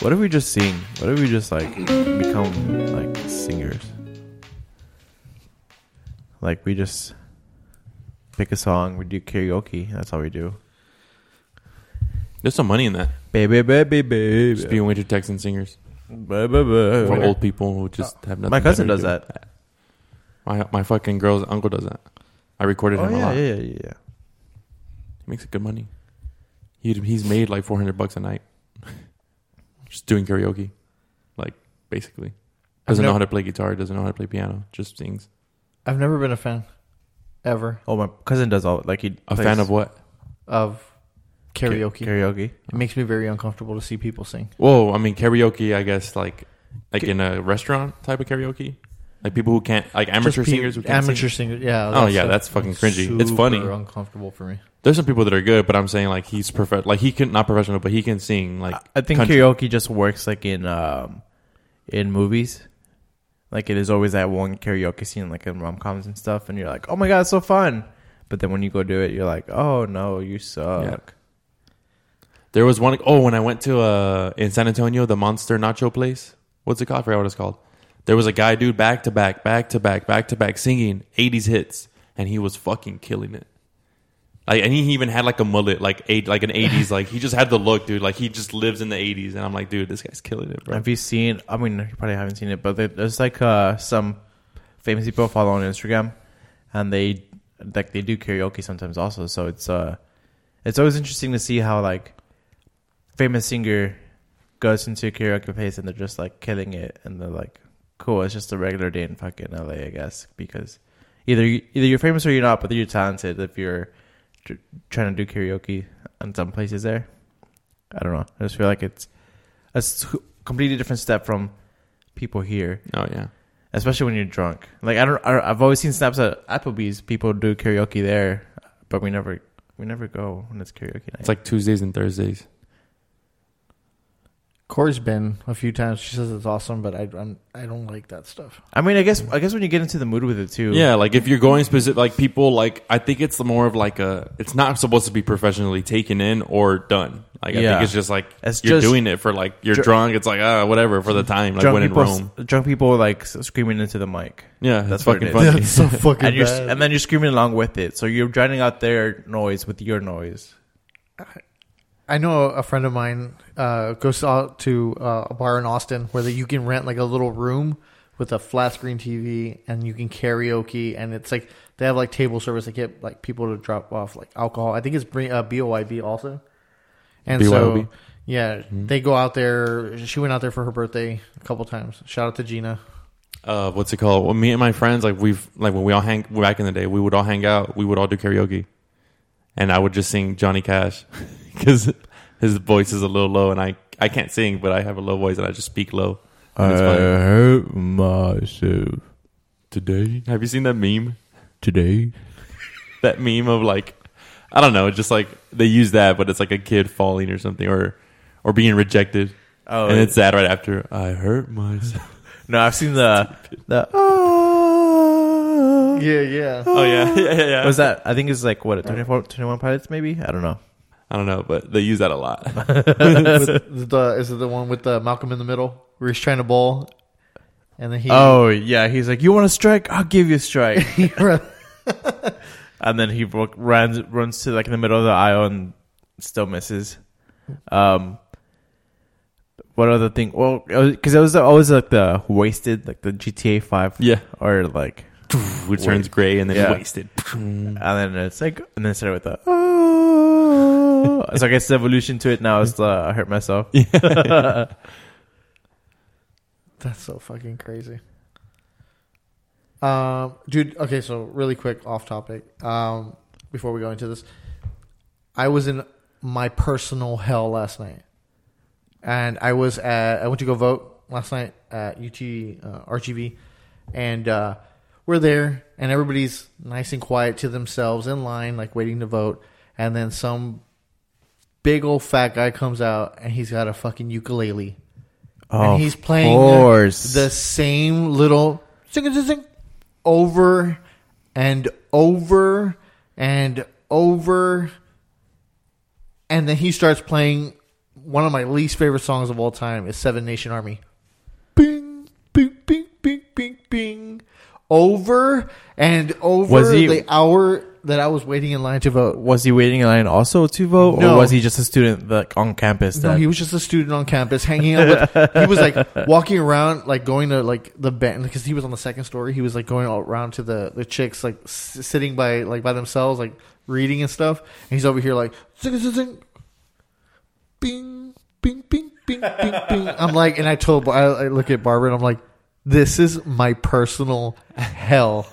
What if we just sing? What if we just like become like singers? Like we just pick a song, we do karaoke. That's all we do. There's some money in that. Baby, baby, baby. Just winter Texan singers Ba, ba, ba. for old people who just have nothing. My cousin better to does do. that. My my fucking girl's uncle does that. I recorded Oh him a lot. yeah, yeah, yeah. He makes good money. He he's made like 400 bucks a night, just doing karaoke, like basically. Doesn't know how to play guitar. Doesn't know how to play piano. Just sings. I've never been a fan, ever, Oh, my cousin does all like he A plays fan of what? of karaoke. Karaoke. It makes me very uncomfortable to see people sing. Whoa, I mean karaoke. I guess like like in a restaurant type of karaoke, like people who can't like amateur pe- singers who can't amateur sing. singers. Yeah. Oh, yeah, that's fucking cringy. It's funny. super Uncomfortable for me. There's some people that are good, but I'm saying like he's perfect. like he can not professional, but he can sing like I think country. karaoke just works like in um in movies. Like it is always that one karaoke scene like in rom coms and stuff, and you're like, oh my god, it's so fun. But then when you go do it, you're like, oh no, you suck. There was one oh when I went to uh in San Antonio the Monster Nacho place. What's it called? I forgot what it's called. There was a guy, dude, back to back, back to back, back to back, singing '80s hits, and he was fucking killing it. Like, and he even had like a mullet, like eight, like an '80s, like he just had the look, dude. Like he just lives in the '80s, and I'm like, dude, this guy's killing it, bro. Have you seen? I mean, you probably haven't seen it, but there's like uh, some famous people follow on Instagram, and they like they do karaoke sometimes also. So it's uh, it's always interesting to see how like famous singer goes into a karaoke place and they're just like killing it, and they're like, cool. It's just a regular day in fucking LA, I guess, because either you, either you're famous or you're not, but you're talented if you're tr- trying to do karaoke in some places there. I don't know. I just feel like it's a completely different step from people here, oh yeah, especially when you're drunk. Like I don't, I don't I've always seen snaps at Applebee's. People do karaoke there, but we never, we never go when it's karaoke night. it's like Tuesdays and Thursdays. Corey's been a few times. She says it's awesome, but I I'm, I don't like that stuff. I mean, I guess, I guess when you get into the mood with it too. Yeah, like if you're going specific, like people, like I think it's the more of like a. It's not supposed to be professionally taken in or done. Like I Yeah. think it's just like It's you're just- doing it for like you're Dr- drunk. It's like ah whatever for the time. Like drunk when in people, Rome. drunk people like s- screaming into the mic, Yeah, That's that's what fucking it funny. is. so fucking and you're, bad. and then you're screaming along with it. So you're drowning out their noise with your noise. I know a friend of mine uh, goes out to uh, a bar in Austin where that you can rent like a little room with a flat screen TV and you can karaoke and it's like they have like table service. They get like people to drop off like alcohol. I think it's bring uh, BYB also. And so BYOB? yeah, they go out there. She went out there for her birthday a couple times. Shout out to Gina. uh, what's it called? Well, me and my friends, like we've like when we all hang back in the day, we would all hang out. We would all do karaoke, and I would just sing Johnny Cash because his voice is a little low, and I I can't sing, but I have a low voice, and I just speak low. And it's hurt myself Today, have you seen that meme? today. That meme of like, I don't know, just like they use that, but it's like a kid falling or something, or or being rejected, Oh, and it's that right after I hurt myself. no, I've seen the the. Oh, Yeah, yeah. oh yeah, yeah, yeah. yeah. was that? I think it's like what 24, 21 pilots, maybe. I don't know. I don't know, but they use that a lot. with the, is it the one with the Malcolm in the middle where he's trying to bowl and then he Oh yeah, he's like, "You want a strike? I'll give you a strike." and then he ro- runs runs to like in the middle of the aisle and still misses. Um, what other thing? Well, because it was always like the wasted, like the GTA Five, yeah, or like, which turns gray and then Yeah. wasted. and then it's like, and then it started with the. Oh. so I guess the evolution to it now is the I hurt myself. That's so fucking crazy. Um, dude. Okay, so really quick off topic. Um, before we go into this, I was in my personal hell last night, and I was at. I went to go vote last night at UT uh, RGV, and uh, we're there, and everybody's nice and quiet to themselves in line, like waiting to vote, and then some big old fat guy comes out, and he's got a fucking ukulele and he's playing course. the same little sing sing sing over and over and over. And then he starts playing one of my least favorite songs of all time is Seven Nation Army. Bing, bing, bing, bing. Over and over Was he- the hour that I was waiting in line to vote. Was he waiting in line also to vote, No. or was he just a student like on campus? No, that- he was just a student on campus hanging out with. he was like walking around, like going to like the band because he was on the second story. He was like going all around to the the chicks, like s- sitting by like by themselves, like reading and stuff. And he's over here like zing zing zing, bing bing bing bing bing bing. I'm like, and I told I, I look at Barbara and I'm like, this is my personal hell.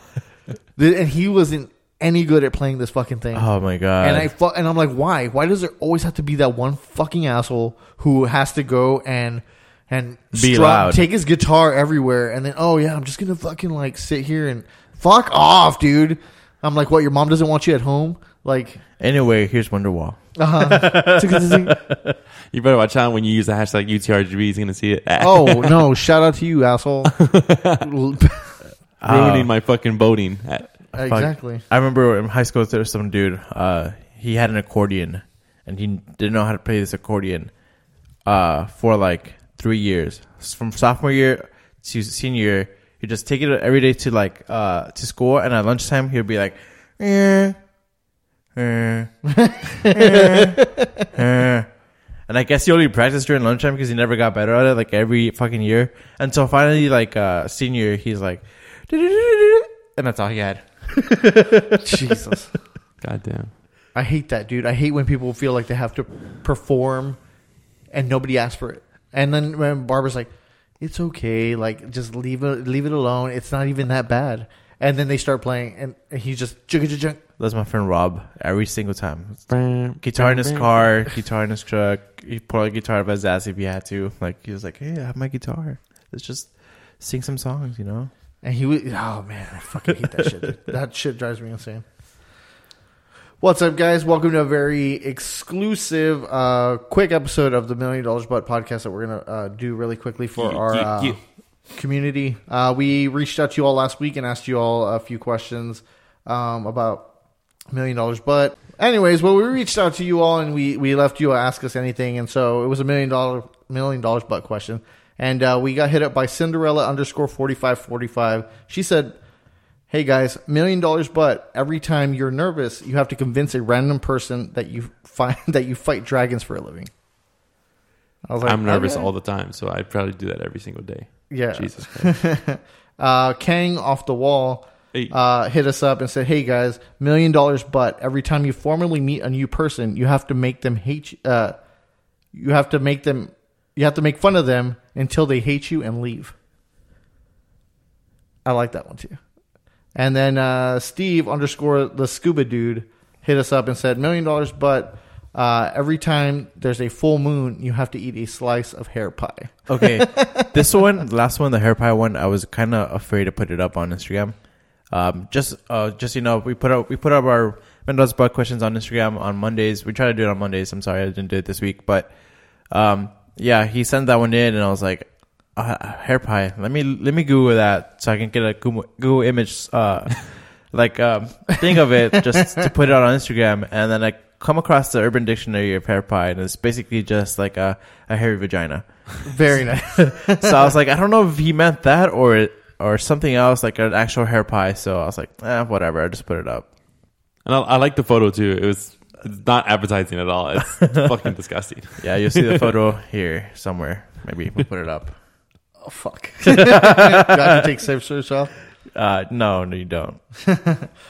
And he wasn't any good at playing this fucking thing. oh my god! And I fu- and I'm like, why? Why does there always have to be that one fucking asshole who has to go and and Be strum- loud. take his guitar everywhere, and then oh yeah, I'm just gonna fucking like sit here and fuck off, dude. I'm like, what? Your mom doesn't want you at home? Like, anyway, here's Wonderwall. uh You better watch out when you use the hashtag UTRGV. He's gonna see it. oh no! Shout out to you, asshole. ruining my fucking voting. exactly. I remember in high school there was some dude. Uh, he had an accordion, and he didn't know how to play this accordion. Uh, for like three years, from sophomore year to senior year, he'd just take it every day to like uh to school, and at lunchtime he'd be like, eh. Eh. Eh. Eh. and I guess he only practiced during lunchtime because he never got better at it. Like every fucking year, until finally like uh senior, he's like, and that's all he had. Jesus. Goddamn. I hate that, dude. I hate when people feel like they have to perform and nobody asks for it. And then when Barbara's like, "It's okay, like just leave it, leave it alone. It's not even that bad." And then they start playing, and, and he's just junk junk junk. That's my friend Rob. Every single time, guitar in his car, guitar in his truck. He pulled a guitar out of his ass if he had to. Like he was like, "Hey, I have my guitar. Let's just sing some songs," you know. And he was, oh man, I fucking hate that shit. That shit drives me insane. What's up, guys? Welcome to a very exclusive, uh, quick episode of the Million Dollars Butt podcast that we're gonna uh, do really quickly for Ye- our ye- uh, ye- community. Uh, we reached out to you all last week and asked you all a few questions um, about Million Dollars But Anyways, well, we reached out to you all and we we left you a ask us anything, and so it was a million dollar million dollars butt question, and uh, we got hit up by Cinderella underscore forty five forty five. She said. Hey guys, million dollars but every time you're nervous, you have to convince a random person that you find that you fight dragons for a living. I was like, I'm nervous okay. all the time, so I'd probably do that every single day. Yeah. Jesus Christ. uh, Kang off the wall Hey. uh, hit us up and said, "Hey guys, million dollars but every time you formally meet a new person, you have to make them hate. You, uh, you have to make them. You have to make fun of them until they hate you and leave." I like that one too. And then uh, Steve underscore the scuba dude hit us up and said, million dollars, but uh, every time there's a full moon, you have to eat a slice of hair pie. Okay, this one, the last one, the hair pie one, I was kind of afraid to put it up on Instagram. Um, just, uh, just you know, we put up we put up our Mendoza Butt questions on Instagram on Mondays. We try to do it on Mondays. I'm sorry I didn't do it this week, but um, yeah, he sent that one in, and I was like, uh, hair pie. Let me let me Google that so I can get a Google, Google image, uh, like um, thing of it, just to put it out on Instagram, and then I come across the Urban Dictionary of hair pie, and it's basically just like a, a hairy vagina. Very nice. So I was like, I don't know if he meant that or or something else, like an actual hair pie. So I was like, eh, whatever. I just put it up. And I, I like the photo too. It was it's not advertising at all. It's fucking disgusting. Yeah, you'll see the photo here somewhere. Maybe we'll put it up. Oh fuck! you have to take safe search off. Uh, no, no, you don't. All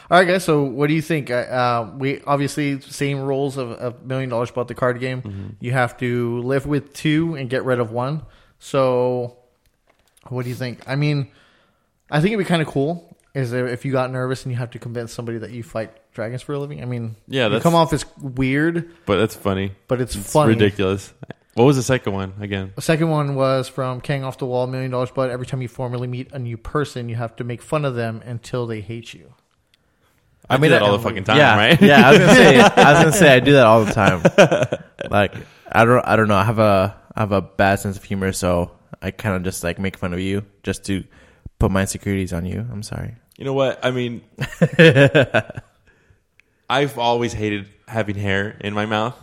right, guys. So, what do you think? Uh, we obviously same rules of, a million dollars about the card game. You have to live with two and get rid of one. So, what do you think? I mean, I think it'd be kind of cool. Is if you got nervous and you have to convince somebody that you fight dragons for a living? I mean, Yeah, you come off as weird, But that's funny. but it's, It's funny. ridiculous. What was the second one again? The second one was from Kang Off the Wall, Million Dollars But Every time you formally meet a new person, you have to make fun of them until they hate you. I, mean that all the fucking time, yeah, right? yeah. I was gonna say, I was gonna say, I do that all the time. Like, I don't, I don't know. I have a, I have a bad sense of humor, so I kind of just like make fun of you just to put my insecurities on you. I'm sorry. You know what? I mean, I've always hated having hair in my mouth.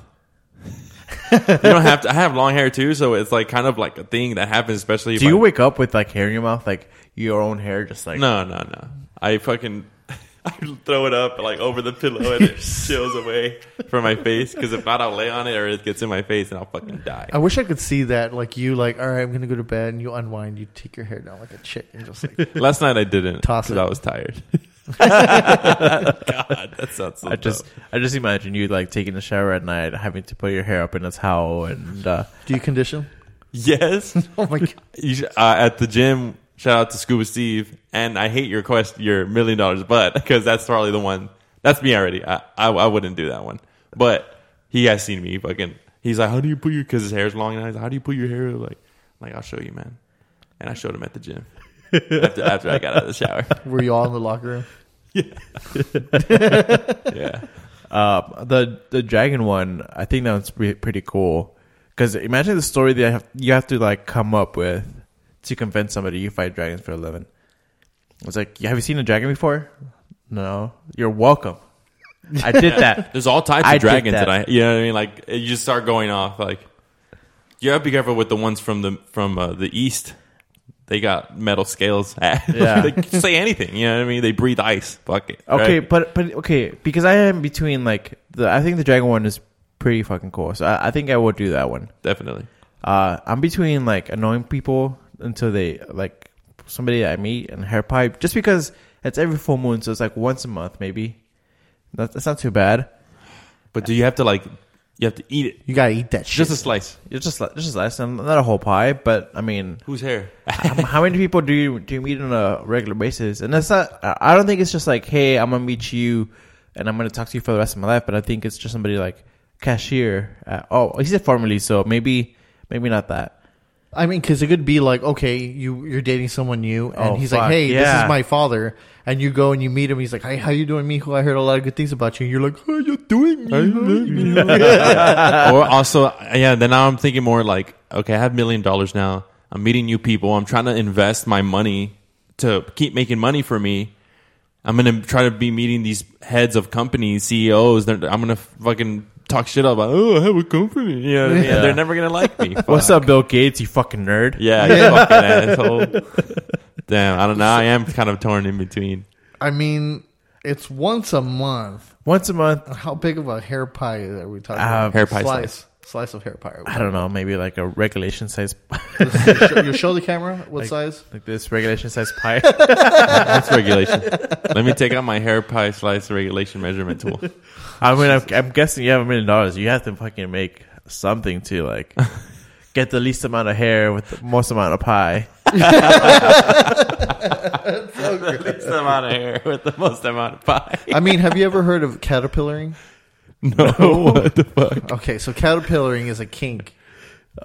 you don't have to. I have long hair too, so it's like kind of like a thing that happens, especially. if Do you I- wake up with like hair in your mouth, like your own hair, just like No, no, no. I fucking I throw it up like over the pillow and it chills away from my face because if not, I'll lay on it or it gets in my face and I'll fucking die. I wish I could see that. Like you, like all right, I'm gonna go to bed, and you unwind, you take your hair down like a chick, and just like Last night I didn't Toss it. I was tired. God, that sounds so I just dumb. I just imagine you like taking a shower at night, having to put your hair up in a towel, and uh, do you condition? yes. Oh my god! You should, uh, at the gym. Shout out to Scuba Steve, and I hate your quest, your million dollars, but because that's probably the one. That's me already. I, I I wouldn't do that one, but he has seen me fucking. He's like, how do you put your? Because his hair's long, and I was like, how do you put your hair? Like, I'm like I'll show you, man. And I showed him at the gym after, after I got out of the shower. Were you all in the locker room? Yeah, uh, the the dragon one, I think that one's pre- pretty cool. Because imagine the story that you have, you have to like come up with to convince somebody you fight dragons for a living. It's like, have you seen a dragon before? No. You're welcome. I did that. there's all types I of dragons that. that. I, you know what I mean. Like you just start going off. Like you have to be careful with the ones from the from uh, the east. They got metal scales. Yeah. they can say anything. You know what I mean? They breathe ice. Fuck it. Okay, right? but but okay, because I am between like the I think the dragon one is pretty fucking cool. So I, I think I would do that one. definitely. Uh, I'm between like annoying people until they like somebody I meet and hair pipe, just because it's every full moon, so it's like once a month maybe. That's, that's not too bad. But do you have to like? You have to eat it. You gotta eat that shit. Just a slice. It's just like- just less, and um, not a whole pie, but I mean, Whose hair? how, how many people do you do you meet on a regular basis? And that's not. I I don't think it's just like, hey, I'm gonna meet you, and I'm gonna talk to you for the rest of my life. But I think it's just somebody like cashier. At, oh, he said formerly, so maybe maybe not that. I mean, because it could be like, okay, you you're dating someone new, and Oh, he's fuck, like, hey, this yeah. is my father, and you go and you meet him. He's like, hey, how you doing, Mijo? I heard a lot of good things about you. And you're like, how you doing, Mijo? or also, yeah. Then now I'm thinking more like, okay, I have million dollars now. I'm meeting new people. I'm trying to invest my money to keep making money for me. I'm gonna try to be meeting these heads of companies, CEOs. They're, I'm gonna fucking talk shit about. Oh, I have a company. You know what I mean? Yeah. They're never gonna like me. What's up, Bill Gates? You fucking nerd. Yeah, you fucking asshole. Damn, I don't know. I am kind of torn in between. I mean, it's once a month. Once a month. How big of a hair pie are we talking Uh, about? hair pie slice, slice of hair pie. Are we I don't know, maybe like a regulation size, you, show, you show the camera what size? like this regulation size pie. That's regulation. Let me take out my hair pie slice regulation measurement tool. I mean, I'm, I'm guessing you have a million dollars. You have to fucking make something to like get the least amount of hair with the most amount of pie. Least amount of hair with the most amount of pie. I mean, have you ever heard of caterpillaring? No, what the fuck? Okay, so caterpillaring is a kink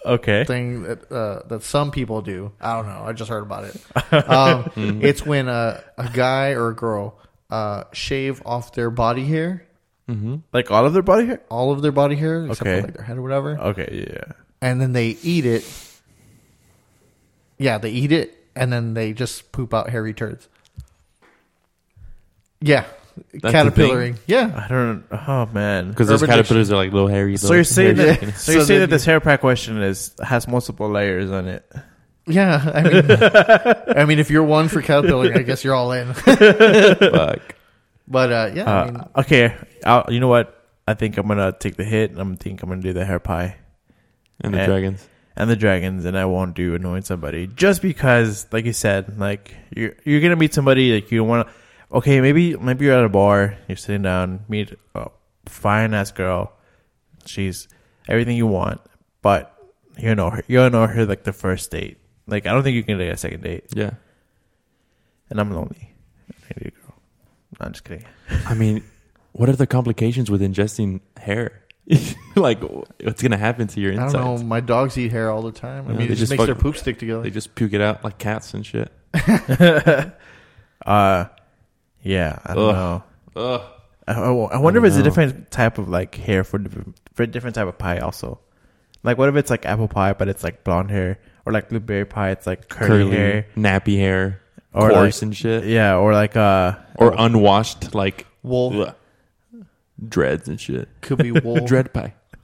Okay. thing that uh, that some people do. I don't know. I just heard about it. Um, It's when a, a guy or a girl uh, shave off their body hair, Mm-hmm. Like all of their body hair? all of their body hair, except Okay. for like their head or whatever, Okay, yeah. and then they eat it. Yeah, they eat it, and then they just poop out hairy turds. Yeah, That's caterpillaring. Yeah, I don't. Oh man. Because those Urban caterpillars are like little hairy. So you're saying hairy that? chicken. So you're So saying then that this hair pack question is has multiple layers on it? yeah. I mean, I mean, if you're one for caterpillaring, I guess you're all in. Fuck. But uh, yeah, I mean, Uh, okay. I'll, you know what? I think I'm gonna take the hit. and I'm think I'm gonna do the hair pie And the Eh. dragons. and the dragons, and I won't do annoying somebody just because, like you said, like you're you're gonna meet somebody like you want to. Okay, maybe maybe you're at a bar, you're sitting down, meet a fine ass girl. She's everything you want, but you know her. You don't know her like the first date. Like I don't think you can get a second date, Yeah. and I'm lonely. I'm just kidding. I mean, what are the complications with ingesting hair? like, what's gonna happen to your I don't know. My dogs eat hair all the time. I Yeah, mean, they it just just makes their fuck- poop stick together. They just puke it out like cats and shit. Uh, yeah, I don't Ugh. know. Ugh. I, I I wonder if don't it's a know. different type of like hair for different, for a different type of pie also. Like what if it's like apple pie but it's like blonde hair or like blueberry pie it's like curly, hair nappy hair. Or coarse like, and shit, yeah, or like uh, or unwashed like Wool ugh, dreads and shit. could be wool. Dread pie.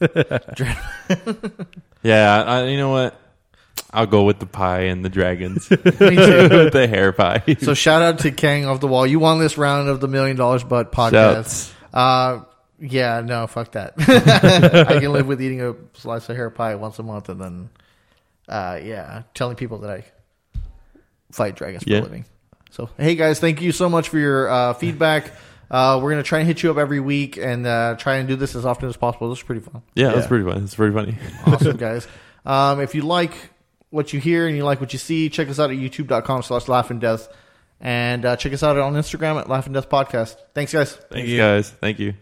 yeah, I, you know what? I'll go with the pie and the dragons. Me too. with the hair pie. So shout out to Kang off the wall. You won this round of the Million Dollars Butt podcast. Shouts. Uh, yeah, no, fuck that. I can live with eating a slice of hair pie once a month and then, uh, yeah, telling people that I fight dragons for Yeah. a living. So, hey guys, thank you so much for your uh, feedback. Uh, we're gonna try and hit you up every week and uh, try and do this as often as possible. This is pretty fun. Yeah, that's pretty fun. It's pretty funny. Awesome, guys. Um, if you like what you hear and you like what you see, check us out at youtube.com slash laugh and death. And uh, check us out on Instagram at laugh and death podcast. Thanks, guys. Thanks, you. guys. Thank you.